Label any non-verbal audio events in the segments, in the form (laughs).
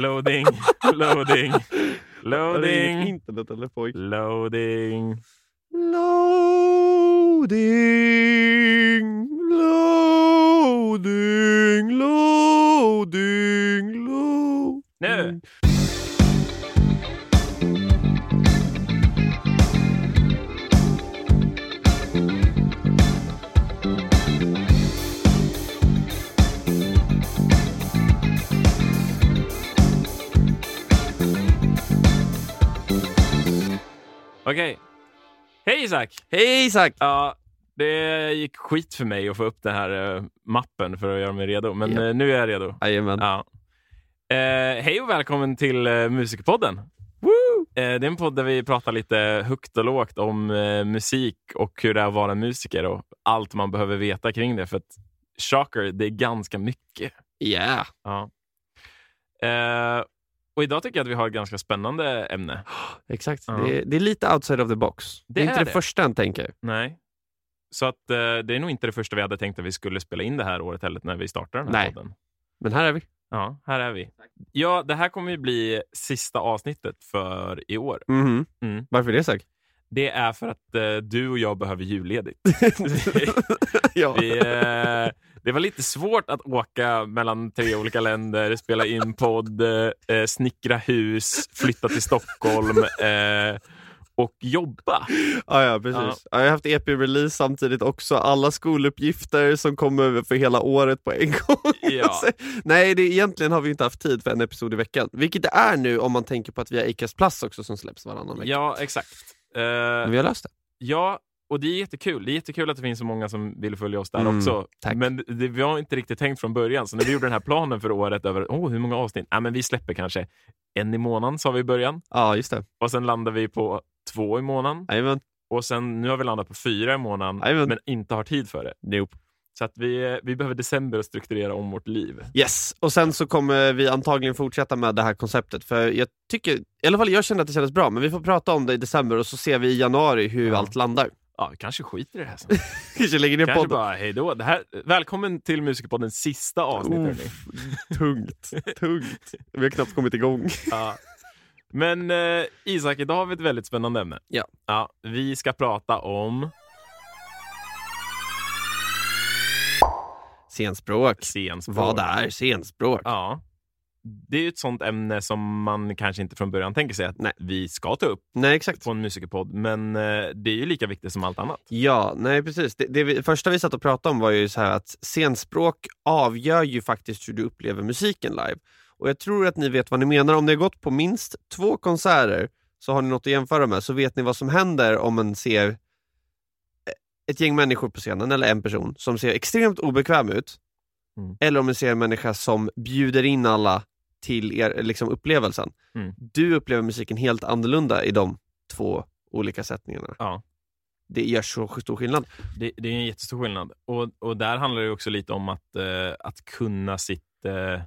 Loading, loading, loading, internet eller pojk. loading. Loading, loading, loading, loading. Nu! Okej. Hej Isak! Hej Isak! Ja, det gick skit för mig att få upp den här eh, mappen för att göra mig redo, men Ja. eh, nu är jag redo. Jajamän. Ja. Eh, hej och välkommen till eh, Musikerpodden. Woo! Eh, det är en podd där vi pratar lite högt och lågt om eh, musik och hur det är att vara musiker och allt man behöver veta kring det. För att, shocker, det är ganska mycket. Yeah. Ja. Eh, och idag tycker jag att vi har ett ganska spännande ämne. (gasps) Exakt. Ja. Det, är, det är lite outside of the box. Det, är Det inte är det, det. första en tänker. Nej. Så att, eh, det är nog inte det första vi hade tänkt att vi skulle spela in det här året heller när vi startar den här Nej. podden. Men här är vi. Ja, här är vi. Ja, det här kommer ju bli sista avsnittet för i år. Mhm. Mm. Varför det Isak? Det är för att eh, du och jag behöver julledigt. (laughs) ja. Vi, eh, det var lite svårt att åka mellan tre olika länder, spela in podd, eh, snickra hus, flytta till Stockholm eh, och jobba. Ja, ja, precis. Ja. Jag har haft EP-release samtidigt också. Alla skoluppgifter som kommer för hela året på en (laughs) gång. Ja. Nej, det, egentligen har vi inte haft tid för en episod i veckan. Vilket det är nu om man tänker på att vi har Acast Plus också som släpps varannan vecka. Ja, exakt. Eh, Men vi har löst det. ja, och det är jättekul. Det är jättekul att det finns så många som vill följa oss där Mm, också. tack. Men det, det vi har inte riktigt tänkt från början. Så när vi gjorde den här planen för året över oh, hur många avsnitt, ja, men vi släpper kanske en i månaden sa vi i början. Ja, just det. Och sen landade vi på två i månaden. Jajamän. Och sen nu har vi landat på fyra i månaden, Jajamän. men inte har tid för det. Nope. Så att vi, vi behöver december att strukturera om vårt liv. Yes, och sen så kommer vi antagligen fortsätta med det här konceptet. För jag tycker, i alla fall jag känner att det kändes bra, men vi får prata om det i december och så ser vi i januari hur Ja. allt landar. Ja, vi kanske skiter i det här sen. (laughs) Kanske lägger ner kanske podden. bara, hej då. Det här, välkommen till Musikerpoddens sista avsnitt. (laughs) tungt, tungt. Vi har knappt kommit igång. (laughs) Ja. Men eh, Isak, idag har vi ett väldigt spännande ämne. Ja. Ja, vi ska prata om Scenspråk. scenspråk. Vad är scenspråk? Ja. Det är ju ett sånt ämne som man kanske inte från början tänker sig att Nej. vi ska ta upp Nej, exakt. på en musikerpodd, men eh, det är ju lika viktigt som allt annat. Ja, nej precis. Det, det vi, första vi satt och pratade om var ju så här att scenspråk avgör ju faktiskt hur du upplever musiken live. Och jag tror att ni vet vad ni menar. Om ni har gått på minst två konserter så har ni något att jämföra med, så vet ni vad som händer om man ser ett gäng människor på scenen, eller en person, som ser extremt obekväm ut. Mm. Eller om ni ser en människa som bjuder in alla till er, liksom upplevelsen. Mm. Du upplever musiken helt annorlunda i de två olika sättningarna. Ja. Det gör så stor skillnad. Det, det är en jättestor skillnad. Och, och där handlar det också lite om att, eh, att kunna sitt, eh,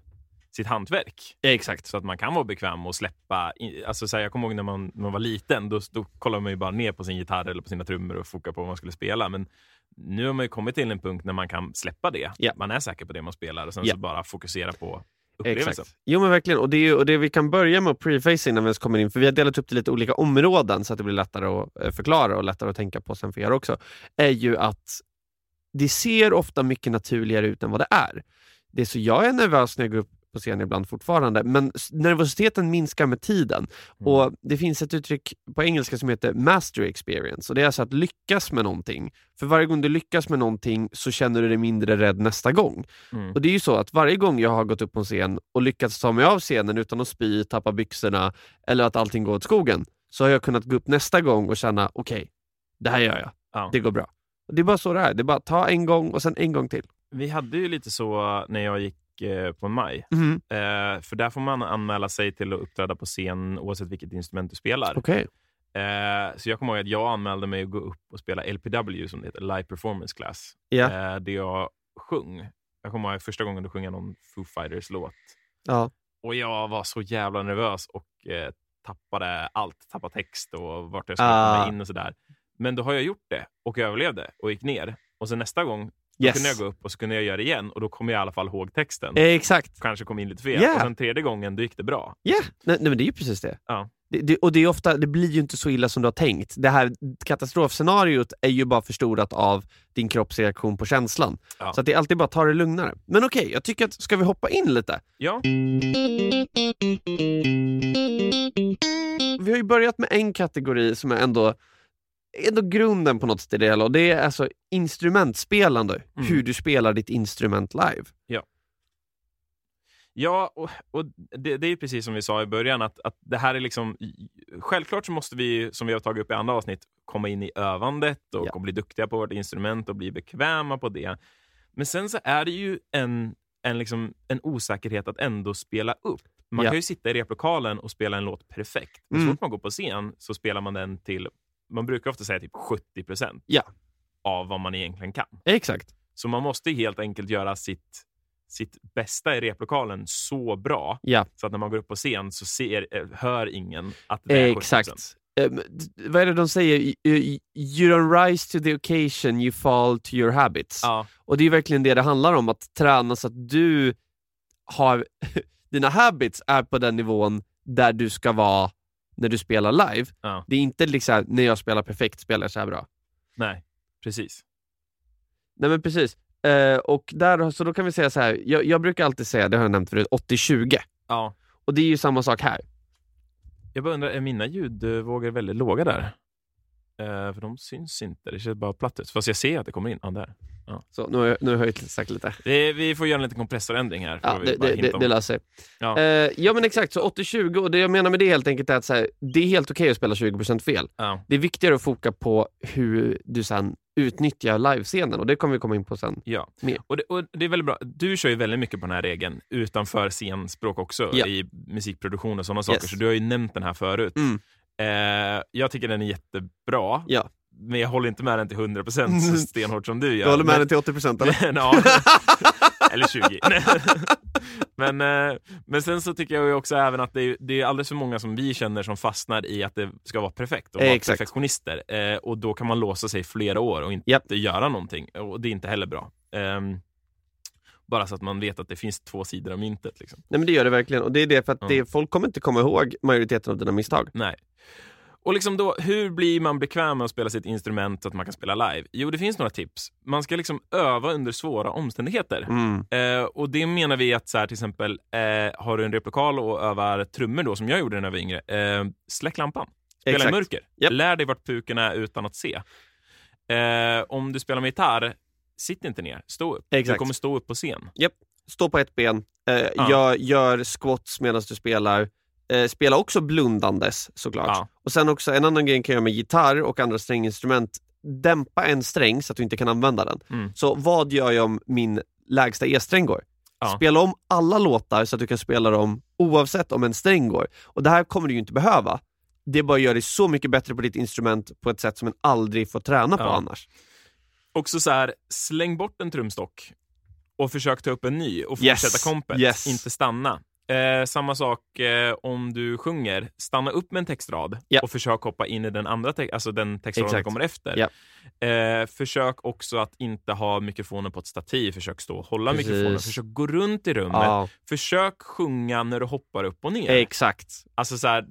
sitt hantverk. Exakt. Så att man kan vara bekväm och släppa. Alltså, så här, jag kommer ihåg när man, när man var liten, då, då kollade man ju bara ner på sin gitarr eller på sina trummor och fokade på vad man skulle spela. Men nu har man ju kommit till en punkt när man kan släppa det. Ja. Man är säker på det man spelar och sen Ja. så bara fokusera på upplevelsen. Exakt. Jo men verkligen, och det, ju, och det vi kan börja med att preface innan vi ens kommer in, för vi har delat upp det i lite olika områden så att det blir lättare att eh, förklara och lättare att tänka på sen för er också, är ju att det ser ofta mycket naturligare ut än vad det är. Det är så jag är nervös när jag går upp på scen ibland fortfarande, men nervositeten minskar med tiden. Mm. Och Det finns ett uttryck på engelska som heter mastery experience, och det är alltså att lyckas med någonting. För varje gång du lyckas med någonting så känner du dig mindre rädd nästa gång. Mm. Och det är ju så att varje gång jag har gått upp på en scen och lyckats ta mig av scenen utan att spy, tappa byxorna eller att allting går åt skogen, så har jag kunnat gå upp nästa gång och känna okej, det här gör jag, Ja. det går bra. Och det är bara så det är, det är bara ta en gång och sen en gång till. Vi hade ju lite så när jag gick på en maj. Eh, för där får man anmäla sig till att uppträda på scen oavsett vilket instrument du spelar. Okej. Eh, så jag kommer ihåg att jag anmälde mig att gå upp och spela LPW, som det heter, Live Performance Class. Eh, det jag sjöng. Jag kommer ihåg första gången du sjöng någon Foo Fighters-låt. Ja. Och jag var så jävla nervös och eh, tappade allt. Tappade text och vart jag skulle Ah. komma in och sådär. Men då har jag gjort det och överlevde och gick ner. Och sen nästa gång Då Yes. kunde jag gå upp och så kunde jag göra det igen och då kom jag i alla fall ihåg texten. Eh, exakt. Kanske kom in lite fel. Ja. Och sen tredje gången, då gick det bra. Ja, nej, nej, men det är ju precis det. Ja. Det, det. Och det, är ofta, det blir ju inte så illa som du har tänkt. Det här katastrofscenariot är ju bara förstorat av din kroppsreaktion på känslan. Ja. Så det är alltid bara att ta det lugnare. Men okej, jag tycker att, ska vi hoppa in lite? Ja, Vi har ju börjat med en kategori som är ändå, ändå grunden på något sätt i det hela och det är alltså instrumentspelande. Mm. Hur du spelar ditt instrument live. Ja, och, och det, det är precis som vi sa i början, att, att det här är liksom... Självklart så måste vi, som vi har tagit upp i andra avsnitt, komma in i övandet och, Ja. och bli duktiga på vårt instrument och bli bekväma på det. Men sen så är det ju en, en, liksom, en osäkerhet att ändå spela upp. Man Ja. kan ju sitta i replokalen och spela en låt perfekt. Men så Mm. fort man går på scen så spelar man den till, man brukar ofta säga typ 70 procent Ja. av vad man egentligen kan. Exakt. Så man måste helt enkelt göra sitt, sitt bästa i replokalen så bra Ja, så att när man går upp på scen så ser, eh, hör ingen att det är 70%. exakt. Um, vad är det de säger? You- you don't rise to the occasion, you fall to your habits. Ja, Och det är verkligen det det handlar om, att träna så att du har, (laughs) dina habits är på den nivån där du ska vara när du spelar live. ja, Det är inte liksom när jag spelar perfekt spelar jag så här bra. nej, precis. Nej men precis. Eh, och där, så då kan vi säga så här. Jag, jag brukar alltid säga, det har jag nämnt förut, 80-20. Ja. Och det är ju samma sak här. Jag bara undrar, är mina ljudvågor väldigt låga där? Eh, för de syns inte, det ser bara platt ut. Fast jag ser att det kommer in. Ja, där. Så nu har jag, nu har jag höjt sagt lite. Det, vi får göra en liten kompressorändring här. Ja, det, löser sig. Ja. Eh, ja men exakt, så 80-20 och det jag menar med det helt enkelt är att här, det är helt okej att spela 20% fel. Ja. Det är viktigare att foka på hur du sen utnyttjar livescenen och det kommer vi komma in på sen. Ja, Mer. och det, och det är väldigt bra. Du kör ju väldigt mycket på den här regeln utanför scenspråk också, Ja. i musikproduktion och sådana saker. Yes. Så du har ju nämnt den här förut. Mm. Eh, jag tycker den är jättebra, Ja. Men jag håller inte med den till 100% så (laughs) stenhårt som du gör. Du håller med men, den till 80% eller? (laughs) (laughs) men, ja, eller 20. men, men sen så tycker jag ju också även att det är, det är alldeles för många som vi känner som fastnar i att det ska vara perfekt och vara Exakt. perfektionister. Eh, och då kan man låsa sig flera år och inte Japp. göra någonting. Och det är inte heller bra. Ehm, bara så att man vet att det finns två sidor av myntet. Liksom. Nej men det gör det verkligen och det är det för att Ja. det, folk kommer inte komma ihåg majoriteten av dina misstag. Nej. Och liksom då, hur blir man bekväm med att spela sitt instrument så att man kan spela live? Jo, det finns några tips. Man ska liksom öva under svåra omständigheter. Mm. Eh, och det menar vi att så här, till exempel, eh, har du en replokal och övar trummor då, som jag gjorde när jag var yngre, eh, släck lampan. Spela Exakt. i mörker. Japp. Lär dig vart puken är utan att se. Eh, om du spelar med gitarr, sitt inte ner. Stå upp. Exakt. Du kommer stå upp på scen. Stå på ett ben, eh, Ja. gör, gör squats medan du spelar. Eh, spela också blundandes såklart. Ja. Och sen också en annan grej du kan göra med gitarr och andra stränginstrument, dämpa en sträng så att du inte kan använda den. Mm. Så vad gör jag om min lägsta E-sträng går? Ja. Spela om alla låtar så att du kan spela dem oavsett om en sträng går. Och det här kommer du ju inte behöva. Det bara gör dig så mycket bättre på ditt instrument på ett sätt som en aldrig får träna på Ja. annars. Också så här, släng bort en trumstock och försök ta upp en ny och Yes. fortsätta kompet, Yes. inte stanna. Eh, samma sak eh, om du sjunger, stanna upp med en textrad Ja. och försök hoppa in i den andra te- alltså den textraden som kommer efter. Ja. Eh, försök också att inte ha mikrofonen på ett stativ, försök stå och hålla Precis. mikrofonen, försök gå runt i rummet, Ja, försök sjunga när du hoppar upp och ner. exakt. Alltså så här,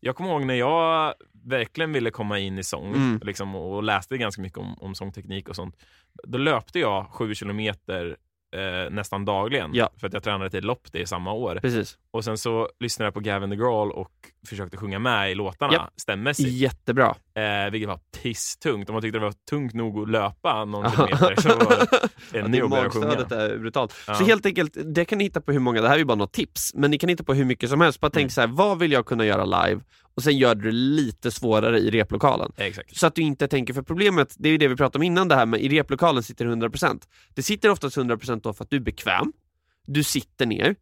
jag kommer ihåg när jag verkligen ville komma in i sång Mm. liksom, och läste ganska mycket om, om sångteknik och sånt. Då löpte jag sju kilometer eh, nästan dagligen Ja. för att jag tränade till lopp det i samma år. Precis. Och sen så lyssnade jag på Gavin DeGrawl och försökte sjunga med i låtarna Japp. stämmässigt. Jättebra. Eh, vilket var pisstungt. Om man tyckte det var tungt nog att löpa någon Ja. kilometer så var (laughs) det Ja, ännu jobbigare att sjunga. är brutalt. Ja. Så helt enkelt, det kan ni hitta på hur många, det här är ju bara något tips, men ni kan hitta på hur mycket som helst. Bara tänk Mm. så här, vad vill jag kunna göra live? Och sen gör du det lite svårare i replokalen. Exakt. Så att du inte tänker, för problemet, det är ju det vi pratade om innan det här med i replokalen sitter det 100%. Det sitter oftast 100% då för att du är bekväm, du sitter ner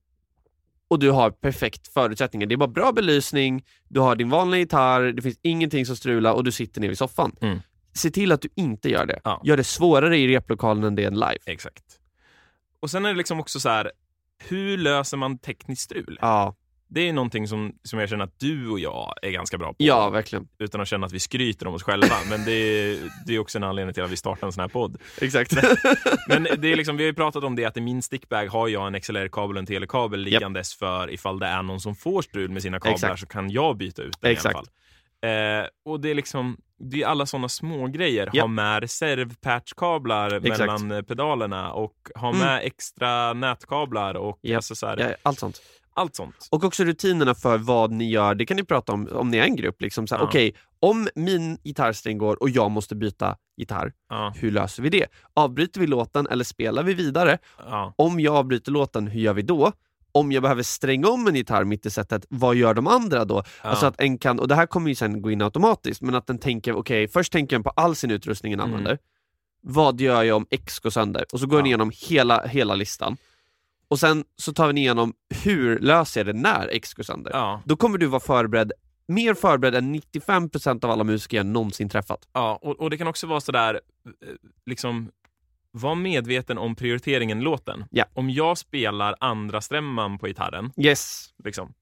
och du har perfekt förutsättningar. Det är bara bra belysning, du har din vanliga gitarr, det finns ingenting som strular och du sitter ner vid soffan. Mm. Se till att du inte gör det. Ja. Gör det svårare i replokalen än det är live. Exakt. Och sen är det liksom också så här, hur löser man tekniskt strul? Ja, Det är någonting som, som jag känner att du och jag är ganska bra på. Ja, verkligen. Utan att känna att vi skryter om oss själva. (laughs) Men det är, det är också en anledning till att vi startar en sån här podd. Exakt. Men (laughs) det är liksom, vi har ju pratat om det att i min stickbag har jag en XLR-kabel och en telekabel liggandes för ifall det är någon som får strul med sina kablar Exakt. så kan jag byta ut den Exakt. i alla fall. Eh, och det är liksom, det är alla sådana små grejer. Japp. Ha med reservpatchkablar mellan pedalerna och ha Mm. med extra nätkablar och Japp. alltså så här, ja, allt sånt. Allt sånt. Och också rutinerna för vad ni gör, det kan ni prata om om ni är en grupp. Liksom, Ja. Okej, om min gitarrsträng går och jag måste byta gitarr, Ja, hur löser vi det? Avbryter vi låten eller spelar vi vidare? ja, Om jag avbryter låten, hur gör vi då? Om jag behöver stränga om en gitarr mitt i setet, vad gör de andra då? ja. Alltså att en kan, och det här kommer ju sen gå in automatiskt, men att den tänker, okej, först tänker den på all sin utrustning den Mm. använder. Vad gör jag om X går sönder? Och så går den Ja. igenom hela, hela listan. Och sen så tar vi igenom, hur löser jag det när X går sönder? ja, Då kommer du vara förberedd, mer förberedd än 95% av alla musiker jag någonsin träffat. ja. Och, och det kan också vara sådär, eh, liksom, var medveten om prioriteringen i låten. Ja. Om jag spelar andra stämman på gitarren, Yes! liksom.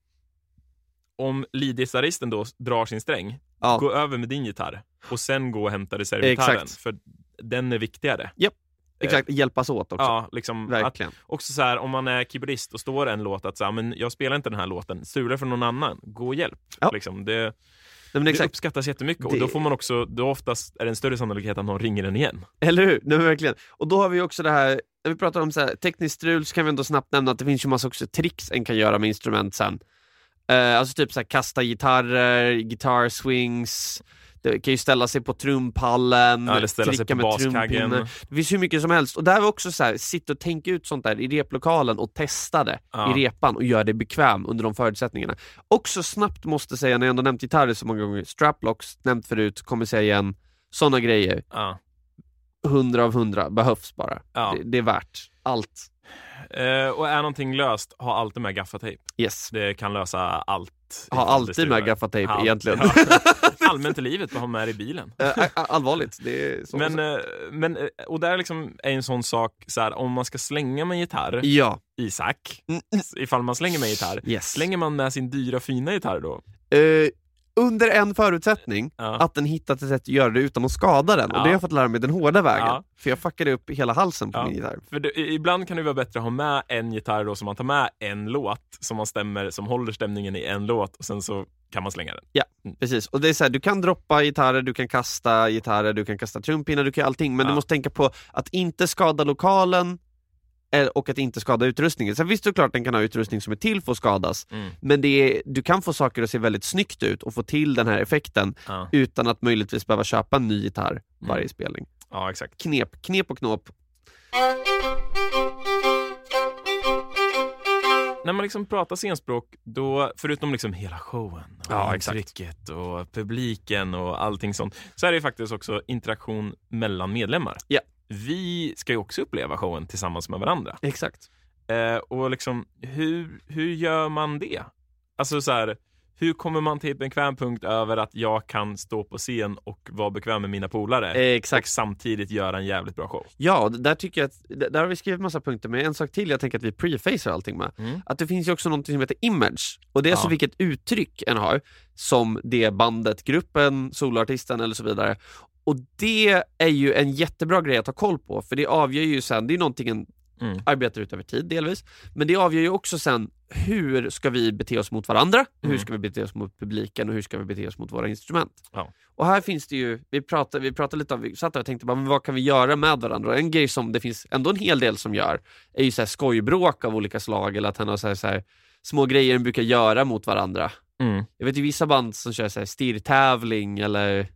Om leadgitarristen då drar sin sträng, Ja, gå över med din gitarr och sen gå och hämta reservgitarren. Exakt. För den är viktigare. Exakt. Hjälpas åt också. Ja, liksom att, Verkligen. också så här, om man är keyboardist och står en låt att så här, men jag spelar inte den här låten, strular för någon annan, gå och hjälp. Ja. Liksom, det, Nej, det exakt. uppskattas jättemycket och Det- då får man också, då oftast är det en större sannolikhet att någon ringer den igen. Eller hur? Nej, verkligen. Och då har vi också det här, när vi pratar om så här, tekniskt strul så kan vi ändå snabbt nämna att det finns ju massa också tricks en kan göra med instrument sen. Eh, alltså typ så här, kasta gitarrer, guitar swings, det kan ju ställa sig på trumpallen, Ja, eller ställa sig på med baskaggen. Det finns hur mycket som helst. Och där var också så här, sitta och tänka ut sånt där i replokalen och testa det Ja. i repan och göra det bekväm under de förutsättningarna. Också snabbt måste säga, när jag ändå nämnt gitarrer så många gånger, straplocks, nämnt förut, kommer säga igen, sådana grejer. Ja. 100 av 100 behövs bara. Ja. Det, det är värt allt. Eh, och är någonting löst, ha alltid med gaffatejp. Yes. Det kan lösa allt. Ha alltid med gaffatejp Ja, egentligen. ja. (laughs) Allmänt i livet, bara ha med det i bilen. Eh, allvarligt. Det är så. Men, eh, men, eh, och där liksom är en sån sak, så här, om man ska slänga med gitarr, ja. Isak, Mm, ifall man slänger med gitarr, Yes. slänger man med sin dyra fina gitarr då? Under en förutsättning, Ja. att den hittat ett sätt att göra det utan att skada den. Och Ja. det har jag fått lära mig den hårda vägen. Ja. För jag fuckade upp hela halsen på Ja. min gitarr. För det, ibland kan det vara bättre att ha med en gitarr då, som man tar med en låt som man stämmer, som håller stämningen i en låt och sen så kan man slänga den. Precis, och det är så här, du kan droppa gitarrer, du kan kasta gitarrer, du kan kasta trumpinnar, du kan allting, men Ja. du måste tänka på att inte skada lokalen och att inte skada utrustningen. Sen visst såklart den kan ha utrustning som är till för att skadas, Mm. men det är, du kan få saker att se väldigt snyggt ut och få till den här effekten Ja. utan att möjligtvis behöva köpa en ny gitarr varje Mm. spelning. ja, exakt. Knep, knep och knåp. När man liksom pratar scenspråk, då, förutom liksom hela showen, och Ja, intrycket och publiken och allting sånt, så är det faktiskt också interaktion mellan medlemmar. Ja. Vi ska ju också uppleva showen tillsammans med varandra. Exakt. Eh, och liksom, hur, hur gör man det? Alltså så här, hur kommer man till en bekväm punkt över att jag kan stå på scen och vara bekväm med mina polare Eh, exakt. och samtidigt göra en jävligt bra show? Ja, där tycker jag att, där har vi skrivit massa punkter, men en sak till jag tänker att vi prefacer allting med. Mm. Att det finns ju också något som heter image, och det är Ja. alltså vilket uttryck en har, som det bandet, gruppen, soloartisten eller så vidare. Och det är ju en jättebra grej att ha koll på, för det avgör ju sen, det är någonting en Mm. arbetar ut över tid delvis, men det avgör ju också sen hur ska vi bete oss mot varandra, hur Mm. ska vi bete oss mot publiken och hur ska vi bete oss mot våra instrument. Ja. Och här finns det ju, vi pratade, vi pratade lite om, vi satt där och tänkte bara, men vad kan vi göra med varandra? Och en grej som det finns ändå en hel del som gör, är ju så här skojbråk av olika slag, eller att han har så här, så här, små grejer de brukar göra mot varandra. Mm. Jag vet ju vissa band som kör så här stirrtävling eller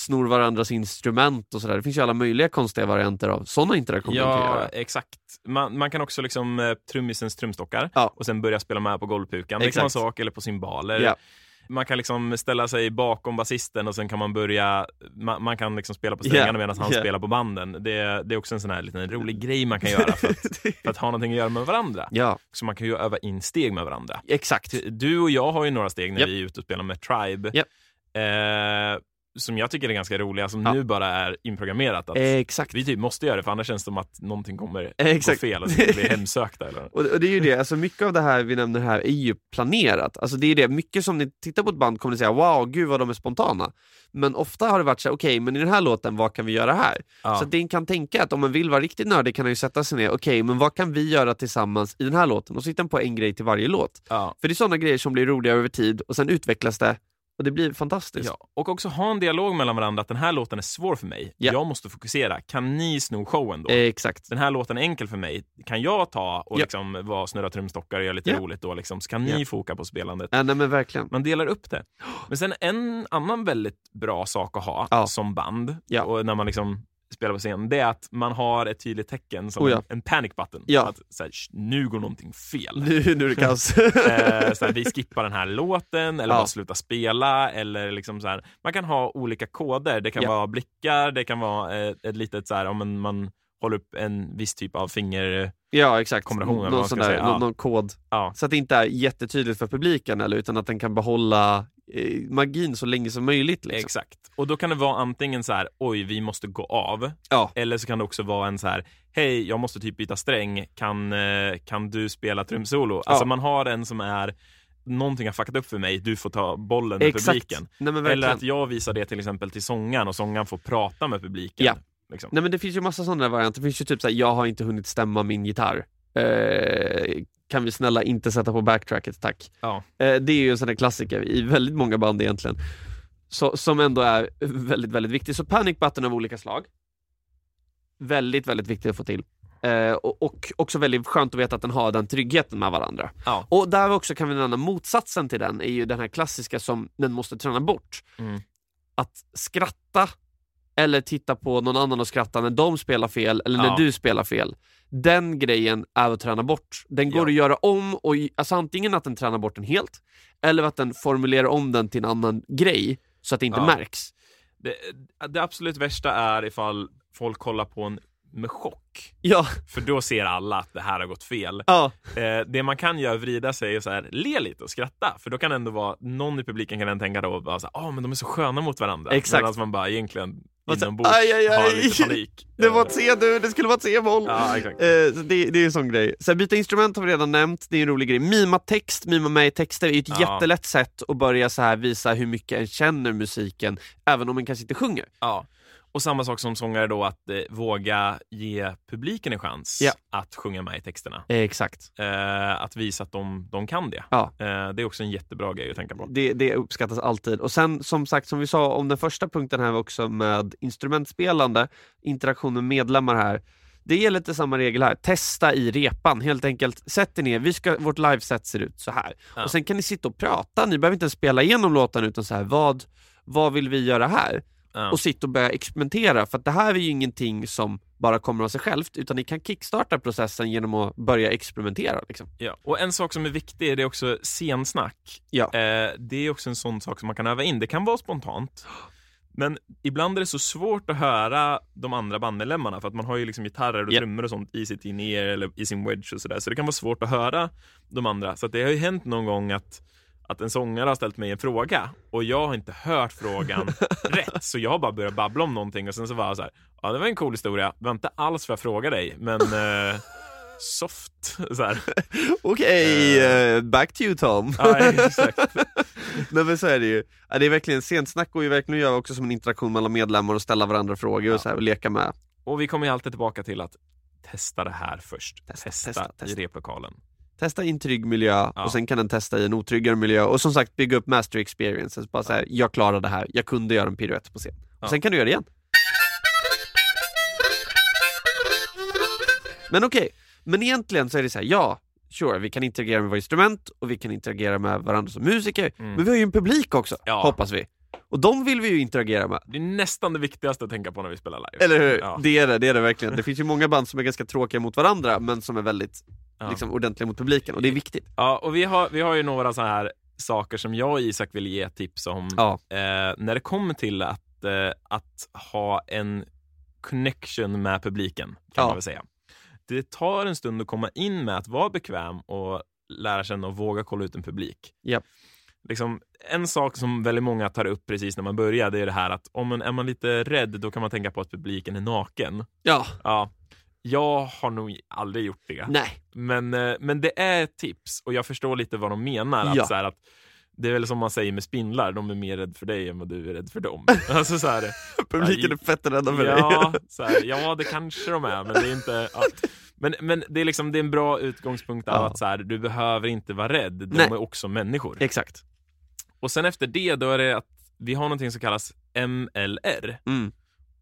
snor varandras instrument och sådär. Det finns ju alla möjliga konstiga varianter av sådana interaktioner Ja, exakt. Man, man kan också liksom eh, trummisens trumstockar Ja. och sen börja spela med på golvpukan. Det kan vara sak, eller på cymbaler. Ja. Man kan liksom ställa sig bakom basisten och sen kan man börja, man, man kan liksom spela på strängarna medan han ja. spelar på banden. Det, det är också en sån här liten rolig grej man kan göra för att, (laughs) för att ha någonting att göra med varandra. ja, Så man kan ju öva in steg med varandra. exakt. Du och jag har ju några steg när Japp. vi är ute och spelar med Tribe. Japp. Eh, som jag tycker är ganska roliga, som Ja. nu bara är inprogrammerat. Att Exakt. vi typ måste göra det, för annars känns det som att någonting kommer Exakt. gå fel, att vi blir (laughs) hemsökta. Eller? Och, och det är ju det, alltså mycket av det här vi nämner här är ju planerat. Alltså det är det, mycket som ni tittar på ett band kommer ni säga wow, gud vad de är spontana. Men ofta har det varit så här, okej, men i den här låten, vad kan vi göra här? Ja. Så att det kan tänka att om man vill vara riktigt nördig kan han ju sätta sig ner, okej, men vad kan vi göra tillsammans i den här låten? Och så hittar han på en grej till varje låt. Ja. För det är sådana grejer som blir roliga över tid och sen utvecklas det och det blir fantastiskt. Ja, och också ha en dialog mellan varandra, att den här låten är svår för mig. Ja. Jag måste fokusera. Kan ni sno showen då? Eh, exakt. Den här låten är enkel för mig. Kan jag ta och Ja. liksom vara snurra trumstockar och göra lite Ja. roligt då? Liksom? Så kan ni foka på spelandet. Ja, nej men verkligen. Man delar upp det. (gasps) Men sen en annan väldigt bra sak att ha som band, och när man liksom spelar på scen, det är att man har ett tydligt tecken som Oh ja. en, panic button. Ja. Att så här, "Sh, nu går någonting fel. Nu, nu är det kaos. (laughs) eh, vi skippar den här låten, eller Ja. bara slutar spela. Eller liksom så här, man kan ha olika koder. Det kan vara blickar, det kan vara eh, ett litet så här, om man håller upp en viss typ av finger... ja, exakt. Kombination, eller vad någon, man ska där, någon, någon kod. Ja, Så att det inte är jättetydligt för publiken eller, utan att den kan behålla eh, magin så länge som möjligt. Liksom. exakt. Och då kan det vara antingen så här, oj, vi måste gå av. Ja. Eller så kan det också vara en så här, hej, jag måste typ byta sträng. Kan, eh, kan du spela trumsolo? Alltså Ja. man har en som är, någonting har fuckat upp för mig, du får ta bollen med Exakt. publiken. Nej, Eller att jag visar det till exempel till sångaren och sångaren får prata med publiken. Ja. Liksom. Nej men det finns ju massa sådana varianter. Det finns ju typ såhär, jag har inte hunnit stämma min gitarr. Eh, kan vi snälla inte sätta på backtracket, tack. Ja. Eh, det är ju en sån där klassiker i väldigt många band egentligen. Så, som ändå är väldigt, väldigt viktig. Så panic button av olika slag. Väldigt, väldigt viktigt att få till. Eh, och, och också väldigt skönt att veta att den har den tryggheten med varandra. Ja. Och där också kan vi nämna motsatsen till den, är ju den här klassiska som den måste träna bort. Mm. Att skratta eller titta på någon annan och skratta när de spelar fel eller när Ja. du spelar fel. Den grejen är att träna bort. Den går Ja. att göra om, och, alltså antingen att den tränar bort den helt, eller att den formulerar om den till en annan grej så att det inte Ja. märks. Det, det absolut värsta är ifall folk kollar på en med chock. Ja, För då ser alla att det här har gått fel. ja, Eh, det man kan göra är vrida sig och så här, le lite och skratta. För då kan ändå vara, någon i publiken kan tänka då, bara så här, ah, men de är så sköna mot varandra. Exakt. Medan man bara egentligen inombords "Aj, aj, aj." har lite panik. det var ett C du, det skulle vara ett C-moll. Ja. Eh, det, det är en sån grej. Sen byta instrument har vi redan nämnt, det är en rolig grej. Mima text, mima med i texter är ett Ja. jättelätt sätt att börja så här visa hur mycket en känner musiken, även om en kanske inte sjunger. Ja. Och samma sak som sångare då, att eh, våga ge publiken en chans Ja. att sjunga med i texterna. Eh, exakt. Eh, att visa att de, de kan det. Ja. Eh, det är också en jättebra grej att tänka på. Det, det uppskattas alltid. Och sen som sagt, som vi sa om den första punkten här också med instrumentspelande, interaktion med medlemmar här. Det gäller lite samma regel här. Testa i repan, helt enkelt. Sätt er ner, vi ska, vårt liveset ser ut så här. Ja. Och sen kan ni sitta och prata, ni behöver inte spela igenom låten utan så här, vad, vad vill vi göra här? Ja. och sitta och börja experimentera. För att det här är ju ingenting som bara kommer av sig självt, utan ni kan kickstarta processen genom att börja experimentera. Liksom. Ja. Och en sak som är viktig det är också scensnack. Ja. Eh, det är också en sån sak som man kan öva in. Det kan vara spontant. Men ibland är det så svårt att höra de andra bandmedlemmarna för att man har ju liksom gitarrer och Japp. trummor och sånt i sitt in-ear eller i sin wedge och sådär. Så det kan vara svårt att höra de andra. Så det har ju hänt någon gång att, att en sångare har ställt mig en fråga och jag har inte hört frågan (laughs) rätt. Så jag har bara börjat babbla om någonting och sen så var jag så här, ja det var en cool historia, det var inte alls för att fråga dig, men eh, (laughs) soft. Så här. Okej, eh, back to you Tom. Ja, exakt. (laughs) Nej men så är det ju. Ja, det är verkligen, scensnack går ju verkligen att göra också som en interaktion mellan medlemmar och ställa varandra frågor Ja. och, så här, och leka med. Och vi kommer ju alltid tillbaka till att testa det här först. Testa, Testa, testa, testa. i replokalen. Testa i en trygg miljö Ja. och sen kan den testa i en otryggare miljö och som sagt bygga upp master experiences. Bara så här, jag klarade det här, jag kunde göra en piruett på scen. Och Ja. sen kan du göra det igen. Men okej, men egentligen så är det så här, ja, sure, vi kan interagera med våra instrument och vi kan interagera med varandra som musiker, Mm. men vi har ju en publik också, Ja. hoppas vi. Och de vill vi ju interagera med. Det är nästan det viktigaste att tänka på när vi spelar live. Eller hur? Ja. Det är det, det är det verkligen. Det finns ju många band som är ganska tråkiga mot varandra, men som är väldigt Ja. liksom, ordentliga mot publiken, och det är viktigt. Ja, och vi har, vi har ju några så här saker som jag och Isak vill ge tips om Ja. eh, när det kommer till att, eh, att ha en connection med publiken, kan Ja. man väl säga. Det tar en stund att komma in med att vara bekväm och lära känna och våga kolla ut en publik. Japp. Liksom, en sak som väldigt många tar upp precis när man börjar, det är det här att om man är man lite rädd, då kan man tänka på att publiken är naken. Ja, Ja, jag har nog aldrig gjort det. nej. Men, eh, men det är ett tips och jag förstår lite vad de menar. Att Ja. så här, att det är väl som man säger med spindlar, de är mer rädda för dig än vad du är rädd för dem. (laughs) Alltså så här, Publiken är fett rädda för ja, dig. (laughs) så här, ja, det kanske de är, men det är inte... Ja. Men, men det, är liksom, det är en bra utgångspunkt av Ja. att så här, du behöver inte vara rädd, de Nej. är också människor. Exakt. Och sen efter det, då är det att vi har någonting som kallas MLR. Mm.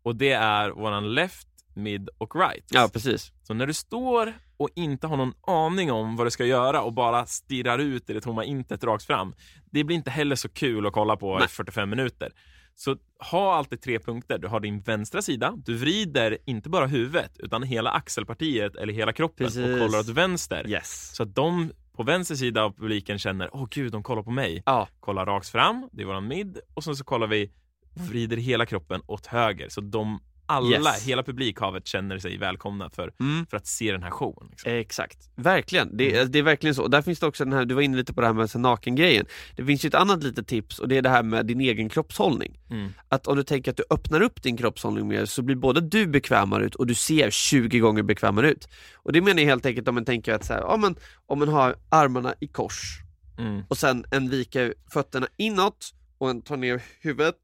Och det är våran left, mid och right. Ja, precis. Så när du står och inte har någon aning om vad du ska göra och bara stirrar ut i det tomma intet rakt fram. Det blir inte heller så kul att kolla på i Nej. 45 minuter. Så ha alltid tre punkter. Du har din vänstra sida, du vrider inte bara huvudet utan hela axelpartiet eller hela kroppen Precis. och kollar åt vänster. Yes. Så att de på vänster sida av publiken känner, åh gud, de kollar på mig. Ja, Kollar rakt fram, det är våran mid och sen så kollar vi, vrider hela kroppen åt höger. Så de alla, Yes. hela publikhavet känner sig välkomna för, mm. för att se den här showen. Liksom. Exakt, verkligen. Det, Mm. det är verkligen så. Och där finns det också den här, du var inne lite på det här med naken-grejen. Det finns ju ett annat litet tips och det är det här med din egen kroppshållning. Mm. Att om du tänker att du öppnar upp din kroppshållning mer så blir både du bekvämare ut och du ser 20 gånger bekvämare ut. Och det menar jag helt enkelt om man tänker att så här, ja, men, om man har armarna i kors Mm. och sen en viker fötterna inåt och en tar ner huvudet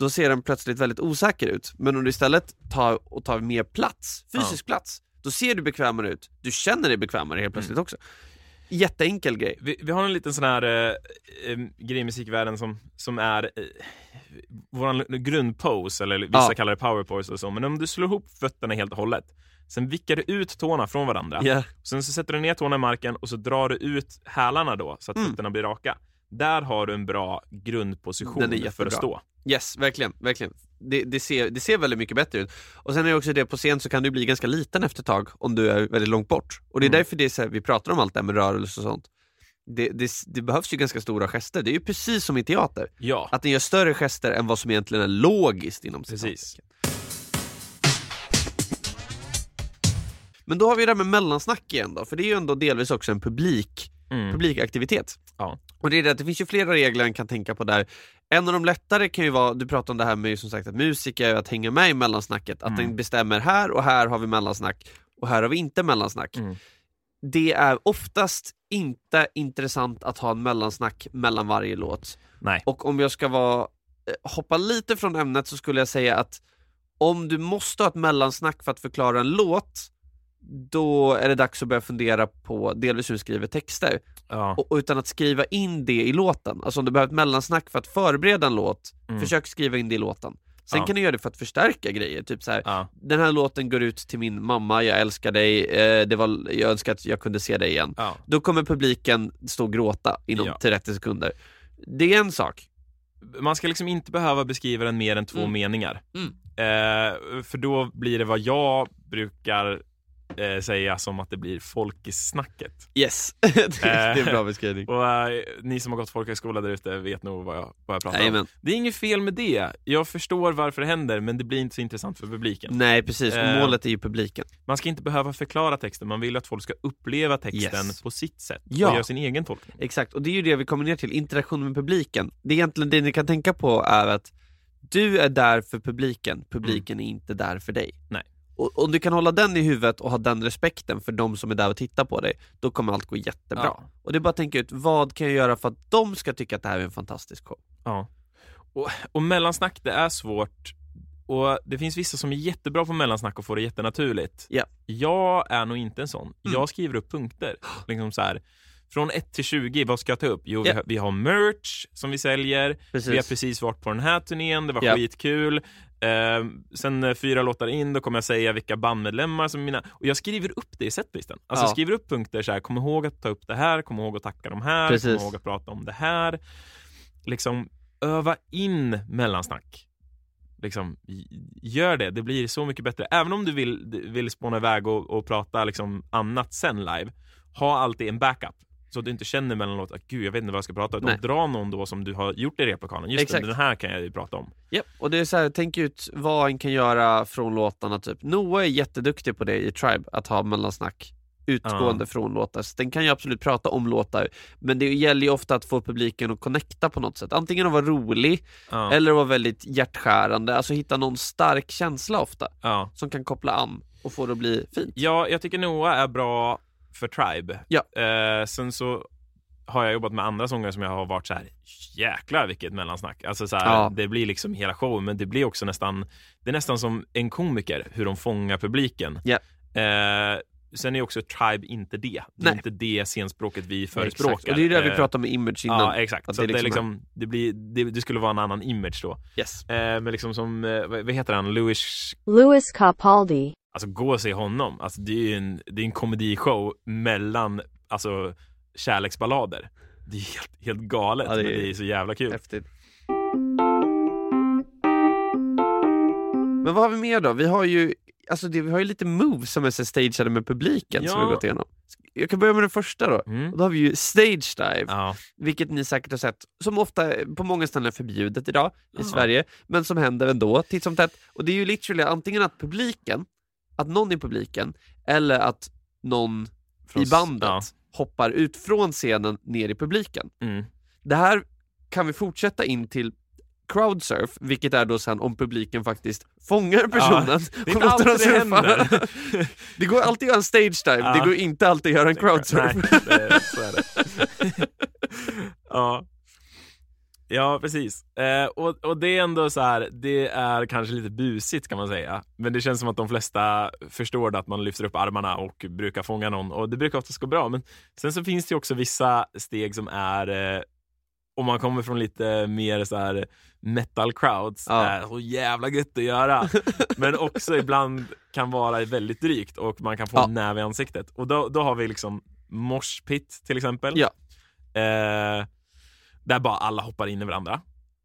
då ser den plötsligt väldigt osäker ut. Men om du istället tar och tar mer plats, fysisk plats, då ser du bekvämare ut. Du känner dig bekvämare helt plötsligt också. Jätteenkel grej. Vi, vi har en liten sån här eh, eh, grej i musikvärlden som, som är eh, vår grundpose, eller vissa Ja. kallar det power pose och så, men om du slår ihop fötterna helt och hållet, sen vickar du ut tårna från varandra, Ja. sen så sätter du ner tårna i marken och så drar du ut hälarna då, så att Mm. fötterna blir raka. Där har du en bra grundposition för att stå. Yes, verkligen, verkligen. Det, det, ser, det ser väldigt mycket bättre ut. Och sen är det också det, på scen så kan du bli ganska liten efter ett tag om du är väldigt långt bort. Och det är Mm. därför det är så här, vi pratar om allt det här med rörelse och sånt. Det, det, det behövs ju ganska stora gester, det är ju precis som i teater. Ja, Att den gör större gester än vad som egentligen är logiskt inom Precis. Men då har vi det här med mellansnack igen då, för det är ju ändå delvis också en publik, mm. publikaktivitet. Ja. Och det är det att det finns ju flera regler man kan tänka på där. En av de lättare kan ju vara, du pratar om det här med som sagt att musiker, att hänga med i mellansnacket, att Mm. den bestämmer här och här har vi mellansnack och här har vi inte mellansnack. Mm. Det är oftast inte intressant att ha en mellansnack mellan varje låt. nej. Och om jag ska vara, eh, hoppa lite från ämnet så skulle jag säga att om du måste ha ett mellansnack för att förklara en låt, då är det dags att börja fundera på delvis hur du skriver texter. Ja. Och, utan att skriva in det i låten. Alltså om du behöver ett mellansnack för att förbereda en låt, Mm. försök skriva in det i låten. Sen Ja. kan du göra det för att förstärka grejer, typ så här. Ja. den här låten går ut till min mamma, jag älskar dig, eh, det var, jag önskar att jag kunde se dig igen. Ja. Då kommer publiken stå och gråta inom Ja. 30 sekunder. Det är en sak. Man ska liksom inte behöva beskriva den mer än två Mm. meningar. Mm. Eh, för då blir det vad jag brukar eh, säga som att det blir folkissnacket. Yes, (laughs) det, är, en bra beskrivning. Och eh, ni som har gått folkhögskola där ute vet nog vad jag, vad jag pratar om. Jajamän. Det är inget fel med det. Jag förstår varför det händer, men det blir inte så intressant för publiken. Nej precis, Eh. målet är ju publiken. Man ska inte behöva förklara texten, man vill att folk ska uppleva texten Yes. på sitt sätt Ja. och göra sin egen tolkning. Exakt, och det är ju det vi kommer ner till, interaktion med publiken. Det är egentligen det ni kan tänka på är att du är där för publiken, publiken är inte där för dig. Nej. Och om du kan hålla den i huvudet och ha den respekten för de som är där och tittar på dig, då kommer allt gå jättebra. Ja. Och det är bara att tänka ut, vad kan jag göra för att de ska tycka att det här är en fantastisk show? Ja. Och, och mellansnack, det är svårt. Och Det finns vissa som är jättebra på mellansnack och får det jättenaturligt. Ja. Jag är nog inte en sån. Mm. Jag skriver upp punkter. Liksom så här, från 1 till 20, vad ska jag ta upp? Jo, vi, Ja. har, vi har merch som vi säljer. Precis. Vi har precis varit på den här turnén, det var Ja. skitkul. Eh, sen fyra låtar in, då kommer jag säga vilka bandmedlemmar som är mina... Och jag skriver upp det i setlisten. Alltså Ja. jag skriver upp punkter så här, kom ihåg att ta upp det här, kom ihåg att tacka de här, Precis. kom ihåg att prata om det här. Liksom, öva in mellansnack. Liksom, gör det, det blir så mycket bättre. Även om du vill, vill spåna iväg och, och prata liksom annat sen live, ha alltid en backup. Så att du inte känner mellanåt att gud, jag vet inte vad jag ska prata om. Dra någon då som du har gjort i replokalen. Just Exakt. den här kan jag ju prata om. Ja, och det är så här, tänk ut vad en kan göra från låtarna typ. Noah är jätteduktig på det i Tribe, att ha mellansnack. utgående från låtar. Så den kan ju absolut prata om låtar, men det gäller ju ofta att få publiken att connecta på något sätt. Antingen att vara rolig, Ja. eller att vara väldigt hjärtskärande, alltså hitta någon stark känsla ofta, Ja. som kan koppla an och få det att bli fint. ja, jag tycker Noah är bra för Tribe. Ja. Eh, sen så har jag jobbat med andra sångare som jag har varit så här, jäklar vilket mellansnack. Alltså så här, Ja. det blir liksom hela showen, men det blir också nästan, det är nästan som en komiker, hur de fångar publiken. Ja. Eh, sen är också Tribe inte det. Det är Nej. inte det scenspråket vi förespråkar. Exakt. Och det är det vi Eh, pratade med image innan. Ja, exakt. Att Så det det, liksom är liksom, det, blir, det, det skulle vara en annan image då. Yes. Eh, men liksom som, eh, vad heter han, Louis Louis Capaldi. Alltså gå och se honom. Alltså, det är ju en, det är en komedishow mellan alltså, kärleksballader. Det är helt, helt galet, Ja, det är- men det är så jävla kul. Häftigt. Men vad har vi mer då? Vi har ju, alltså det, vi har ju lite moves som är så stageade med publiken som Ja. vi har gått igenom. Jag kan börja med den första då. Mm. Och då har vi ju stage dive, Ja. vilket ni säkert har sett, som ofta på många ställen är förbjudet idag i. Sverige, men som händer ändå titt som tätt. Och det är ju literally antingen att publiken, att någon i publiken, eller att någon Från i bandet hoppar ut från scenen ner i publiken. Mm. Det här kan vi fortsätta in till crowdsurf, vilket är då sen om publiken faktiskt fångar personen Det är och låter det surfa. händer. (laughs) Det går alltid att göra en stage dive, Ja. det går inte alltid att göra en crowdsurf. Nej, det, så är det. (laughs) ja. Ja, precis. Eh, och, och det är ändå så här, det är kanske lite busigt kan man säga. Men det känns som att de flesta förstår det, att man lyfter upp armarna och brukar fånga någon. Och det brukar oftast gå bra. Men sen så finns det också vissa steg som är, eh, om man kommer från lite mer så här metal crowds, Ja. är så jävla gött att göra. (laughs) Men också ibland kan vara väldigt drygt och man kan få Ja. en näve i ansiktet. Och då, då har vi liksom mosh pit till exempel. Ja. Eh, där bara alla hoppar in i varandra.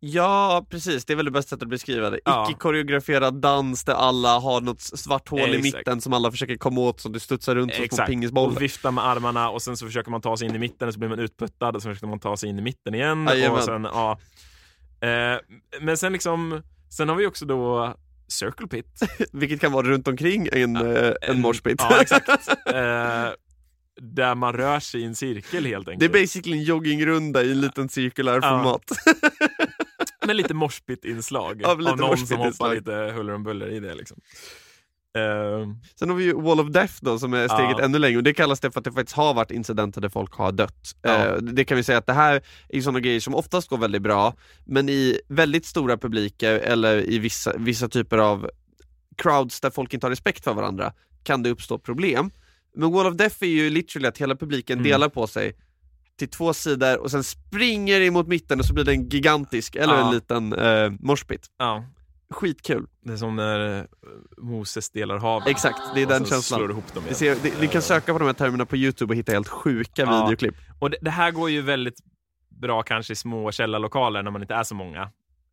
Ja, precis, det är väl det bästa sättet att beskriva det. Ja. Icke-koreograferad dans där alla har något svart hål i Exakt. mitten som alla försöker komma åt så du studsar runt som små pingisbollar. Och vifta med armarna och sen så försöker man ta sig in i mitten och så blir man utputtad och så försöker man ta sig in i mitten igen. Jajamän. Och sen, ja. eh, men sen liksom, sen har vi också då circle pit. (laughs) Vilket kan vara runt omkring en, eh, en moshpit. Ja, (laughs) exakt. Eh, där man rör sig i en cirkel helt Det är enkelt. basically en joggingrunda i en liten cirkulär Ja. format. (laughs) Med lite moshpit-inslag. Av lite någon som hoppar lite huller om buller i det liksom. Eh, Sen har vi ju Wall of Death då som är steget Ja. ännu längre och det kallas det för att det faktiskt har varit incidenter där folk har dött. Eh, det kan vi säga att det här är sådana grejer som oftast går väldigt bra, men i väldigt stora publiker eller i vissa, vissa typer av crowds där folk inte har respekt för varandra kan det uppstå problem. Men Wall of Death är ju literally att hela publiken Mm. delar på sig till två sidor och sen springer emot mitten och så blir det en gigantisk, eller Ja. en liten eh, moshpit. ja. Skitkul. Det är som när eh, Moses delar havet. Exakt, det är och den känslan. slår ihop dem igen. ser, ni, ni kan söka på de här termerna på youtube och hitta helt sjuka Ja. videoklipp. Och det, det här går ju väldigt bra kanske i små källarlokaler när man inte är så många.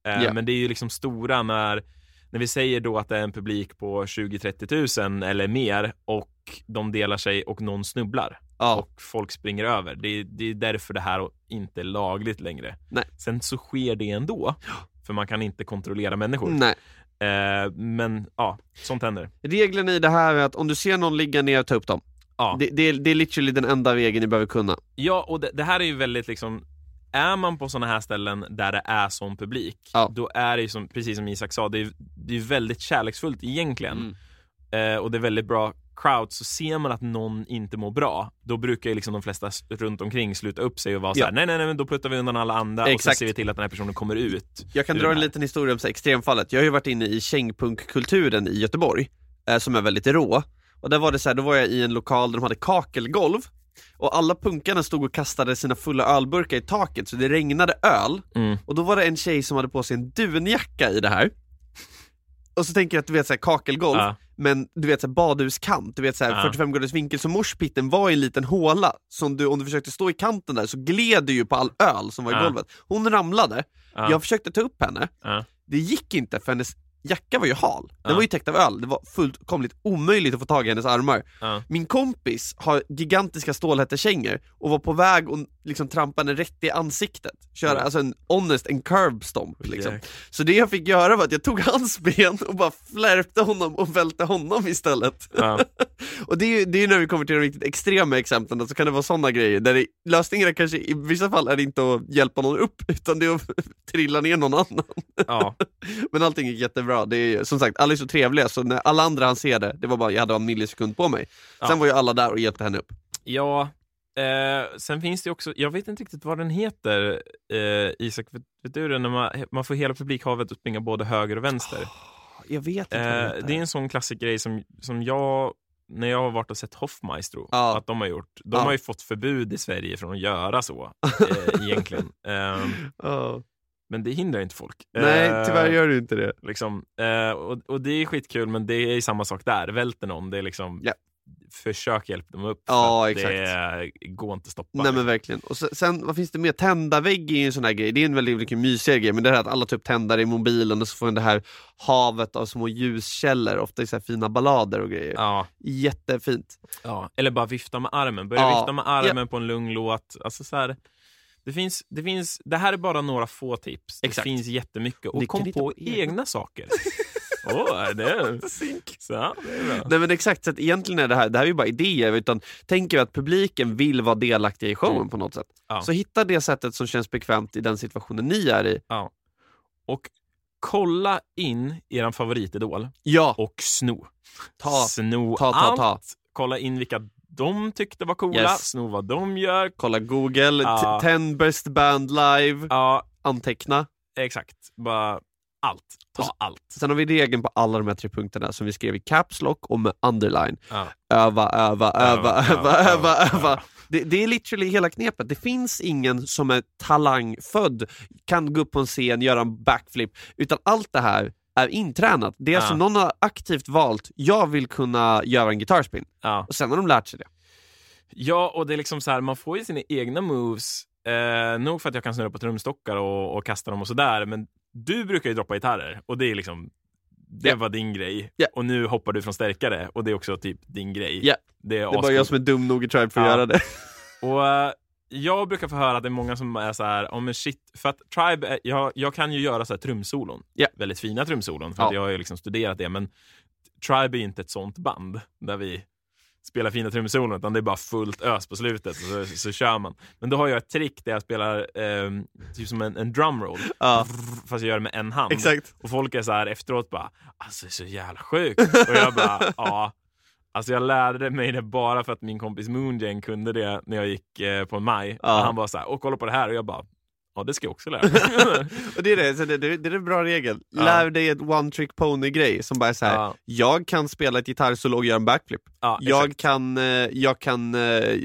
Eh, Ja. Men det är ju liksom stora när, när vi säger då att det är en publik på 20-30 tusen eller mer och de delar sig och någon snubblar Ja. och folk springer över. Det är, det är därför det här inte är lagligt längre. Nej. Sen så sker det ändå, (gasps) för man kan inte kontrollera människor. Nej. Eh, men ja, sånt händer. Regeln i det här är att om du ser någon ligga ner, ta upp dem. Ja. Det, det, är, det är literally den enda vägen ni behöver kunna. Ja, och det, det här är ju väldigt liksom är man på sådana här ställen där det är sån publik, Ja. då är det ju som, precis som Isak sa, det är, det är väldigt kärleksfullt egentligen. Mm. Eh, och det är väldigt bra crowd, så ser man att någon inte mår bra, då brukar ju liksom de flesta runt omkring sluta upp sig och vara Ja. såhär, nej nej nej men då pluttar vi undan alla andra och Exakt. så ser vi till att den här personen kommer ut. Jag kan dra en liten historia om så här, extremfallet. Jag har ju varit inne i kängpunkkulturen i Göteborg, eh, som är väldigt rå. Och där var det så här, då var jag i en lokal där de hade kakelgolv, och alla punkarna stod och kastade sina fulla ölburkar i taket så det regnade öl. Mm. Och då var det en tjej som hade på sig en dunjacka i det här. Och så tänker jag att du vet såhär kakelgolv, Ja. men du vet såhär badhuskant, du vet såhär Ja. 45 graders vinkel, så morspitten var i en liten håla, som du, om du försökte stå i kanten där så gled du ju på all öl som var i Ja. golvet. Hon ramlade, Ja. jag försökte ta upp henne, det gick inte för hennes jacka var ju hal, den var ju täckt av öl, det var fullkomligt omöjligt att få tag i hennes armar. Min kompis har gigantiska stålhättekängor och var på väg att liksom trampa den rätt i ansiktet. Köra Mm. alltså en honest, en curb stomp liksom. Jäk- Så det jag fick göra var att jag tog hans ben och bara flärpte honom och välte honom istället. Ja. (laughs) Och det är ju det är när vi kommer till de riktigt extrema exemplen, så kan det vara sådana grejer där det, lösningen är kanske i vissa fall är det inte att hjälpa någon upp, (laughs) utan det är att (laughs) trilla ner någon annan. ja. Men allting gick jättebra. Det är, som sagt, alla är så trevliga, så när alla andra han ser det, det var bara, jag hade en millisekund på mig. Ja. Sen var ju alla där och hjälpte henne upp. Ja, eh, sen finns det också, jag vet inte riktigt vad den heter, eh, Isak, vet, vet du det? När man, man får hela publikhavet att springa både höger och vänster. Jag vet inte Eh, det det är en sån klassisk grej som, som jag, när jag har varit och sett Hoffmaestro, Ja. att de har gjort. De Ja. har ju fått förbud i Sverige från att göra så, eh, (laughs) egentligen. Ja. men det hindrar inte folk. Nej, Eh, tyvärr gör du inte det. Liksom, eh, och, och det är skitkul, men det är samma sak där. Välter någon, det är liksom, Ja. Försök hjälpa dem upp. Ja, exakt. Det går inte att stoppa. Nej men verkligen. Och sen, vad finns det mer? Tändarvägg är ju en sån här grej, det är en väldigt mycket mysigare grej, men det här att alla tar upp tändare i mobilen och så får man det här havet av små ljuskällor, ofta i så här fina ballader och grejer. Ja, Jättefint. ja. Eller bara vifta med armen. Börja Ja, vifta med armen på en lugn låt. Alltså så här, det, finns, det, finns, det här är bara några få tips. Exakt. Det finns jättemycket. Och Ni kom på på egna saker. Åh, det är... Så, ja, det är bra. Nej men exakt, så att egentligen är det här, det här är ju bara idéer, utan tänker vi att publiken vill vara delaktiga i showen Mm. på något sätt. Ja. Så hitta det sättet som känns bekvämt i den situationen ni är i. Och kolla in er favoritidol Ja, och sno. ta. sno ta, ta, allt. ta. Kolla in vilka de tyckte var coola. Yes. Sno vad de gör. Kolla Google, Ja. t- 10 best band live, Ja, anteckna. exakt. Bara allt. Ta Och allt. Sen har vi regeln på alla de här tre punkterna som vi skrev i Caps Lock och med underline. Ja. Öva, öva, öva, Öva, öva, öva, öva, öva. öva. Det, det är literally hela knepet. Det finns ingen som är talangfödd, kan gå upp på en scen, göra en backflip, utan allt det här är intränat. Det är Ja. alltså någon har aktivt valt, jag vill kunna göra en gitarrspin. Ja. Och sen har de lärt sig det. ja, och det är liksom så här, man får ju sina egna moves. Eh, nog för att jag kan snurra på trumstockar och, och kasta dem och sådär, men du brukar ju droppa gitarrer och det är liksom det Ja. var din grej. Ja. Och nu hoppar du från stärkare och det är också typ din grej. Ja. Det är, Det är bara jag som är dum nog i Tribe för att Ja. göra det. (laughs) Och eh, jag brukar få höra att det är många som är så här, om men shit, för att Tribe, är, jag, jag kan ju göra så här trumsolon. Väldigt fina trumsolon, för Ja. jag har ju liksom studerat det, men Tribe är ju inte ett sånt band där vi spelar fina trumsolon, utan det är bara fullt ös på slutet, och så, så kör man. Men då har jag ett trick där jag spelar eh, typ som en, en drumroll, Ja, fast jag gör det med en hand. exakt. Och folk är så här efteråt bara, alltså det är så jävla sjukt. Och jag bara, (laughs) ja. Alltså jag lärde mig det bara för att min kompis Moonjang kunde det när jag gick eh, på en maj. Ja. Och han bara så här, och kolla på det här. Och jag bara, ja det ska jag också lära mig. (laughs) Och det är det, så det, det, det är en bra regel. Ja. Lär dig ett one trick pony grej som bara är så här. ja, jag kan spela ett gitarrsolo och göra en backflip. ja, Jag kan, eh, jag kan eh,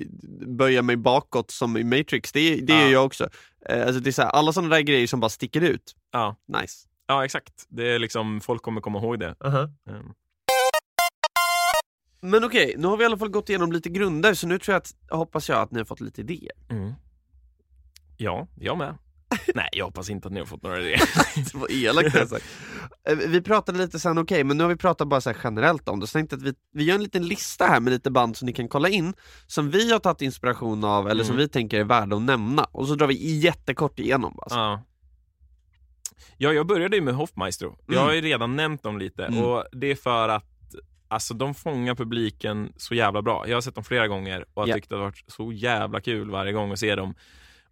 böja mig bakåt som i Matrix, det, det Ja. gör jag också. Eh, Alltså det är så här, alla sådana där grejer som bara sticker ut. Ja. Nice. ja, exakt. Det är liksom, folk kommer komma ihåg det. Mm. Men okej, nu har vi i alla fall gått igenom lite grunder, så nu tror jag att, hoppas jag att ni har fått lite idéer. Mm. Ja, jag med. (laughs) Nej, jag hoppas inte att ni har fått några idéer. (laughs) Det var elakt det sagt. Eh, Vi pratade lite sen, okej, men nu har vi pratat bara så generellt om det, så tänkte att vi, vi gör en liten lista här med lite band som ni kan kolla in, som vi har tagit inspiration av, eller som Mm. vi tänker är värda att nämna, och så drar vi jättekort igenom bara. så. Ja. ja, jag började ju med Hoffmaestro. Jag har ju redan nämnt dem lite Mm. och det är för att Alltså de fångar publiken så jävla bra. Jag har sett dem flera gånger och har Ja. tyckt att det har varit så jävla kul varje gång att se dem.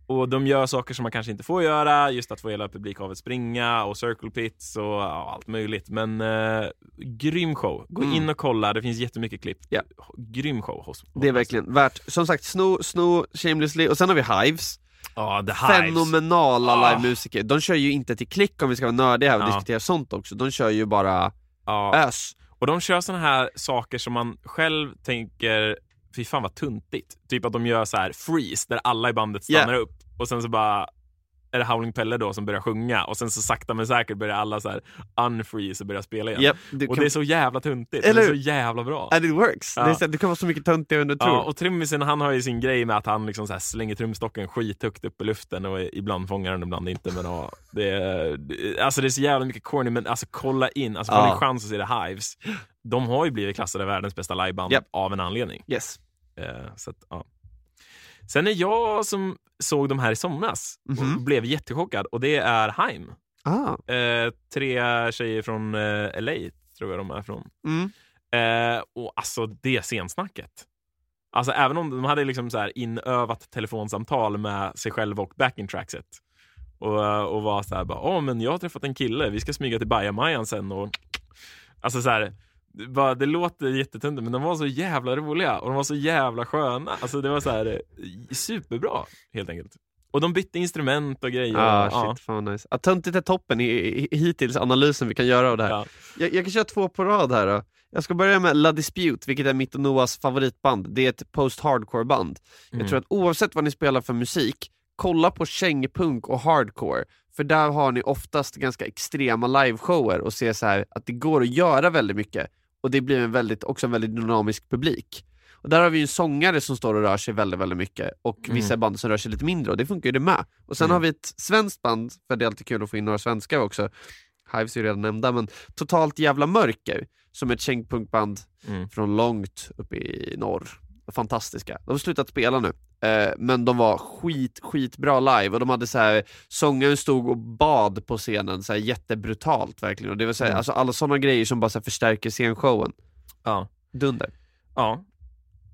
Och de gör saker som man kanske inte får göra, just att få hela publikhavet springa och circle pits och ja, allt möjligt. Men eh, grym show. Gå Mm. in och kolla, det finns jättemycket klipp. Ja. Grym show hos Det är verkligen värt, som sagt, Sno, Sno Shamelessly, och sen har vi Hives, Ja, The Hives. fenomenala Ah. livemusiker. De kör ju inte till klick om vi ska vara nördiga här och Ja. diskutera sånt också, de kör ju bara Ja. ös. Och de kör såna här saker som man själv tänker, fy fan vad tuntigt. Typ att de gör så här freeze, där alla i bandet stannar upp och sen så bara är det Howling Pelle då som börjar sjunga och sen så sakta men säkert börjar alla så här unfreeze och börja spela igen. Yep, Och kan, det är så jävla tuntigt, Eller det är så jävla bra. and it works. Ja. Det, så- det kan vara så mycket töntigare än du tror. Ja, och trummisen han har ju sin grej med att han liksom så slänger trumstocken skithögt upp i luften och ibland fångar den, ibland inte. Men ja, det, är, alltså det är så jävla mycket corny, men alltså kolla in, alltså får Ja. ni chans att se det Hives, de har ju blivit klassade världens bästa liveband Japp. av en anledning. Yes. Eh, så att, ja. Sen är jag som såg de här i somras och Mhm. blev jättechockad och det är Haim. Ah. Eh, tre tjejer från eh, LA tror jag de är från. Mm. Och alltså det scensnacket. Alltså även om de hade liksom så här inövat telefonsamtal med sig själva och backing trackset. Och, och var så här bara, men jag har träffat en kille, vi ska smyga till Bajamajan sen och Alltså så här, bara, det låter jättetuntigt men de var så jävla roliga och de var så jävla sköna. Alltså det var så här eh, superbra helt enkelt. Och de bytte instrument och grejer. Ah, och, ja. shit, fan nice. Ja, töntigt är toppen i, i, hittills analysen vi kan göra av det här. Ja. Jag, jag kan köra två på rad här då. Jag ska börja med La Dispute, vilket är mitt och Noahs favoritband. Det är ett post-hardcore band. Mm. Jag tror att oavsett vad ni spelar för musik, kolla på kängpunk och hardcore. För där har ni oftast ganska extrema liveshower och ser så här att det går att göra väldigt mycket. Och det blir en väldigt, också en väldigt dynamisk publik. Och där har vi ju en sångare som står och rör sig väldigt, väldigt mycket och Mm. vissa band som rör sig lite mindre och det funkar ju det med. Och sen Mm. har vi ett svenskt band, för det är alltid kul att få in några svenskar också. Hives är ju redan nämnda, men Totalt Jävla Mörker, som är ett kängpunkband Mm. från långt uppe i norr. Fantastiska. De har slutat spela nu, eh, men de var skit, skitbra live och de hade så här sångaren stod och bad på scenen, så här jättebrutalt verkligen. Och det var så här, Mm. alltså alla sådana grejer som bara så här förstärker scenshowen. Ja. Dunder. Ja.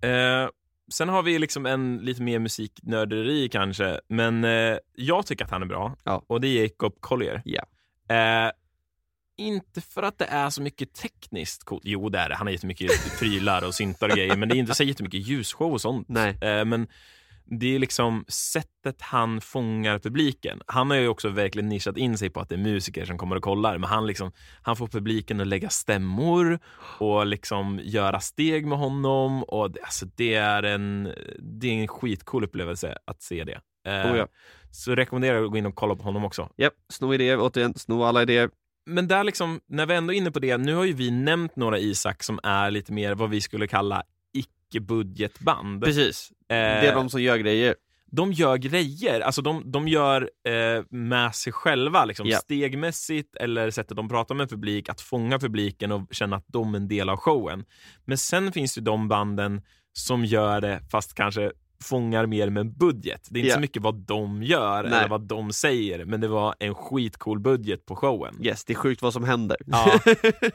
Eh, sen har vi liksom en lite mer musiknörderi kanske, men eh, jag tycker att han är bra. Ja. Och det är Jacob Collier. Ja. Inte för att det är så mycket tekniskt coolt. Jo, det är det. Han har jättemycket prylar och syntar och grejer, men det är inte så jättemycket ljusshow och sånt. Nej. Eh, men det är liksom sättet han fångar publiken. Han har ju också verkligen nischat in sig på att det är musiker som kommer och kollar, men han, liksom, han får publiken att lägga stämmor och liksom göra steg med honom. Och det, alltså, det, är en, det är en skitcool upplevelse att se det. Eh, Oh ja. Så rekommenderar jag att gå in och kolla på honom också. Japp, sno idéer, återigen, sno alla idéer. Men där liksom, när vi ändå är inne på det, nu har ju vi nämnt några Isak som är lite mer vad vi skulle kalla icke-budgetband. Precis, Eh, det är de som gör grejer. de gör grejer, alltså de, de gör eh, med sig själva, liksom, Ja. stegmässigt eller sättet de pratar med publik, att fånga publiken och känna att de är en del av showen. Men sen finns ju de banden som gör det fast kanske fångar mer med en budget. Det är inte Ja. så mycket vad de gör Nej. eller vad de säger, men det var en skitcool budget på showen. Yes, det är sjukt vad som händer. Ja.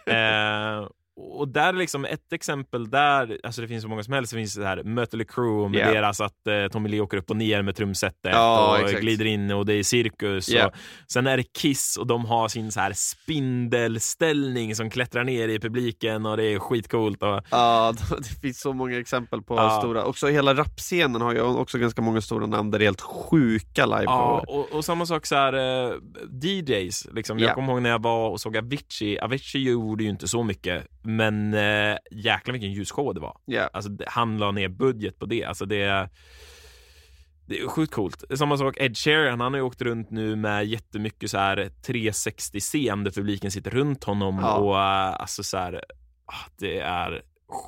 (laughs) Eh, och där är liksom ett exempel där, alltså det finns så många som helst, det finns det här Mötley Crüe med Ja. deras att eh, Tommy Lee åker upp och ner med trumsetet Ja, och exakt. glider in och det är cirkus. Ja. Och, sen är det Kiss och de har sin så här spindelställning som klättrar ner i publiken och det är skitcoolt. Och, Ja, (laughs) det finns så många exempel på Ja. stora, också hela rapscenen har ju också ganska många stora namn där det är helt sjuka live ja, och, och samma sak så här eh, DJs. Liksom. Ja. Jag kommer ihåg när jag var och såg Avicii. Avicii gjorde ju inte så mycket, men eh, jäklar vilken ljusshow det var. Ja. Alltså, han la ner budget på det. Alltså, det, det är sjukt coolt. Samma sak Ed Sheeran, han har ju åkt runt nu med jättemycket så här 360-scen där publiken sitter runt honom Ja. och äh, alltså så här, ah, det är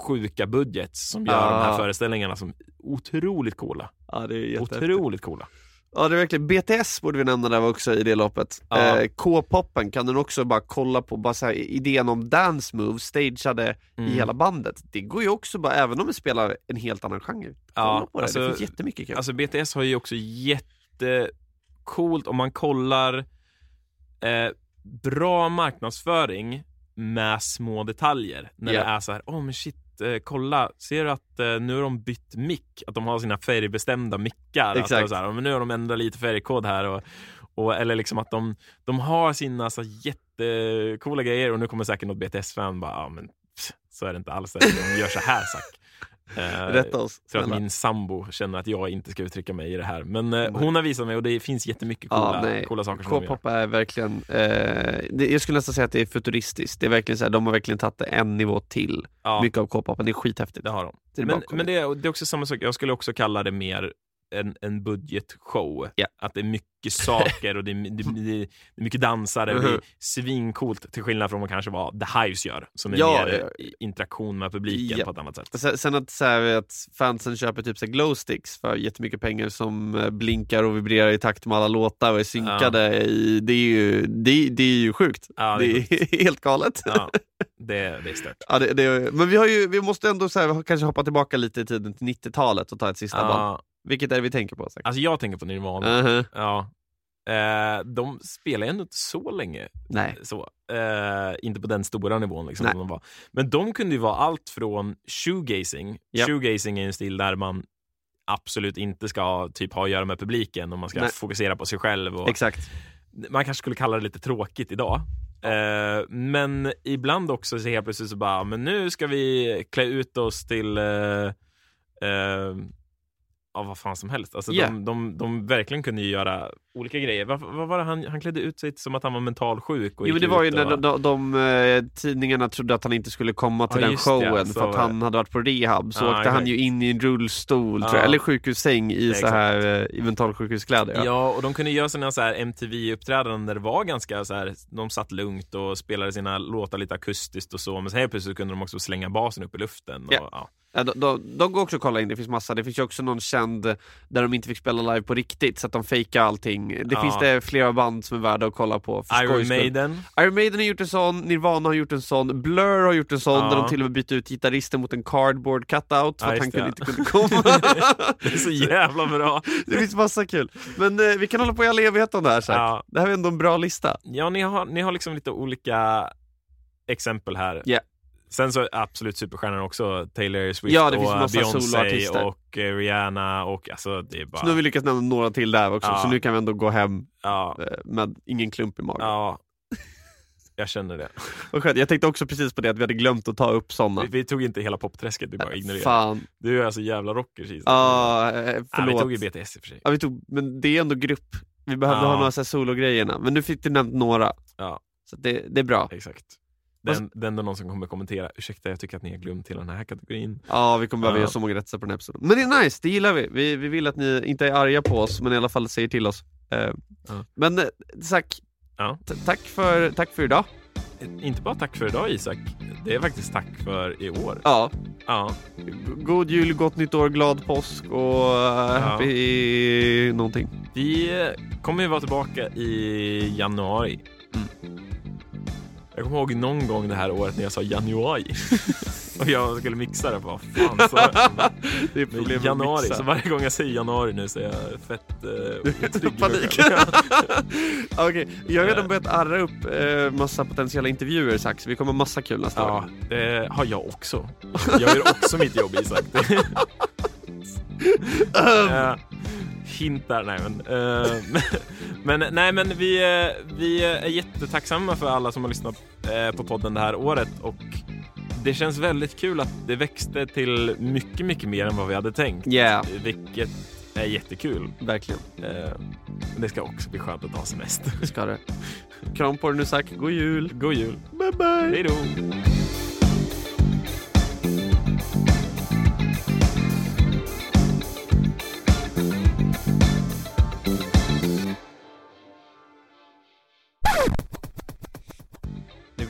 sjuka budgets som gör Ja. de här föreställningarna som otroligt coola. Ja, det är. Otroligt coola. Ja, det är verkligen, BTS borde vi nämna där också i det loppet. Ja. Eh, K-popen kan du också bara kolla på, bara så här, idén om dance moves, stageade Mm. i hela bandet. Det går ju också bara, även om vi spelar en helt annan genre. Ja, på det, alltså- det finns jättemycket kul. Alltså BTS har ju också jättecoolt om man kollar eh, bra marknadsföring med små detaljer. När Ja. det är så här, åh men shit, eh, kolla, ser du att eh, nu har de bytt mick? Att de har sina färgbestämda mickar. Att Exakt. det är så här, "Ja, men nu har de ändrat lite färgkod här. Och, och, eller liksom att de, de har sina så jättecoola grejer och nu kommer säkert något BTS-fan bara, ja men pff, så är det inte alls. De gör så här Zack. Eh, Rätta oss. för att min sambo känner att jag inte ska uttrycka mig i det här. Men eh, Nej. hon har visat mig och det finns jättemycket coola, Ja, coola saker som. K-pop är verkligen, eh, det, jag skulle nästan säga att det är futuristiskt. Det är verkligen så här, de har verkligen tagit det en nivå till. Ja, Mycket av K-popen, det är skithäftigt. det har de. Det Men, men det, är, det är också samma sak, jag skulle också kalla det mer en, en budgetshow. Ja. Att det är mycket saker och det är, det, det är mycket dansare. och Det är Mhm. svincoolt till skillnad från vad kanske vad The Hives gör. Som är Ja, mer ja. interaktion med publiken Ja. på ett annat sätt. Sen, sen att, så här, att fansen köper typ så här glowsticks för jättemycket pengar som eh, blinkar och vibrerar i takt med alla låtar och är synkade, i, det, är ju, det, det är ju sjukt. Ja, det, det är är (laughs) helt galet. Ja, det, det är stört. Ja, det, det, men vi, har ju, vi måste ändå så här, kanske hoppa tillbaka lite i tiden till 90-talet och ta ett sista. Ja, Vilket är det vi tänker på? Sagt? Alltså jag tänker på Nirvana. Uh-huh. Ja. Eh, de spelar ändå inte så länge. Nej. Så. Eh, inte på den stora nivån. Liksom, Nej. som de var. Men de kunde ju vara allt från shoegazing. Japp. Shoegazing är en stil där man absolut inte ska typ, ha att göra med publiken och man ska Nej. fokusera på sig själv. Och, Exakt. man kanske skulle kalla det lite tråkigt idag. Eh, men ibland också så helt plötsligt så bara, men nu ska vi klä ut oss till eh, ja, vad fan som helst. Alltså, Yeah. de, de, de verkligen kunde ju göra olika grejer. Vad, vad var det han, han klädde ut sig som att han var mental sjuk? Och Jo det var ju när och, de, de, de eh, tidningarna trodde att han inte skulle komma till Ja, den just det, showen så för att han hade varit på rehab. Så Ja, åkte han exakt. ju in i en rullstol, jag, eller sjukhussäng i så här eh, i mentalsjukhuskläder. Ja. Ja. och de kunde göra sina så här MTV-uppträdanden där det var ganska så här, de satt lugnt och spelade sina låtar lite akustiskt och så, men så helt plötsligt kunde de också slänga basen upp i luften. Och, Ja. ja. De, de, de går också att kolla in, det finns massa. Det finns ju också någon känd där de inte fick spela live på riktigt så att de fejkar allting. Det Ja. finns det flera band som är värda att kolla på. för Iron. Maiden, Iron Maiden har gjort en sån, Nirvana har gjort en sån, Blur har gjort en sån Ja. där de till och med bytte ut gitarristen mot en cardboard cutout för Ja, att han kunde, inte kunde komma. (laughs) det är så jävla bra. det finns massa kul. Men eh, vi kan hålla på i all evighet om det här sagt. Det här är ändå en bra lista. Ja, ni har, ni har liksom lite olika exempel här. Ja. Sen så absolut superstjärnor också, Taylor Swift Ja, och Beyoncé och eh, Rihanna och alltså det är bara... Så nu har vi lyckats nämna några till där också, Ja. så nu kan vi ändå gå hem ja, eh, med ingen klump i magen. ja, jag känner det. (laughs) Vad skönt. Jag tänkte också precis på det att vi hade glömt att ta upp sådana. Vi, vi tog inte hela popträsket, vi bara ignorerade. Fan. Du är alltså jävla rockers. Ja, eh, förlåt. vi tog ju BTS i och för sig. Ja, vi tog, men det är ändå grupp. Vi behövde Ja. ha några sologrejerna, men nu fick du nämnt några. Ja. Så det, det är bra. Exakt. Den, den är någon som kommer kommentera, ursäkta jag tycker att ni har glömt hela den här kategorin. Ja, vi kommer behöva Ja. göra så många rättelser på den här episoden. Men det är nice, det gillar vi. vi. Vi vill att ni inte är arga på oss, men i alla fall säger till oss. Eh, Ja. Men eh, Ja. t- tack, för, tack för idag. Inte bara tack för idag Isak, det är faktiskt tack för i år. Ja, Ja, god jul, gott nytt år, glad påsk och uh, happy någonting. vi kommer ju vara tillbaka i januari. Jag kommer ihåg någon gång det här året när jag sa januari. (laughs) och jag skulle mixa det, vad fan jag? (laughs) det är problem Januari, så varje gång jag säger januari nu så är jag fett (laughs) uh, otrygg. Panik. Okej, jag har redan börjat arra upp eh, massa potentiella intervjuer så vi kommer ha massa kul nästa Ja, år. det har jag också. Jag gör också mitt jobb Isak. uh, hint där, nej men. eh, (laughs) men nej men vi, eh, vi är jättetacksamma för alla som har lyssnat eh, på podden det här året och det känns väldigt kul att det växte till mycket, mycket mer än vad vi hade tänkt. Yeah, Vilket är jättekul. verkligen. Men det ska också bli skönt att ha semester. Det ska det. (laughs) Kram på dig nu Zack, god jul. God jul. Bye bye. Hej då.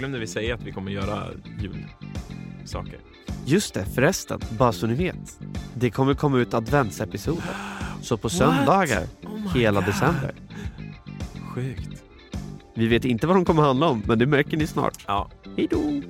Glömde vi säga att vi kommer göra julsaker. Just det, förresten, bara så ni vet. Det kommer komma ut adventsepisoder. Så på söndagar, (gasps) Oh hela december. Sjukt. Vi vet inte vad de kommer handla om, men det märker ni snart. Ja. Hej då!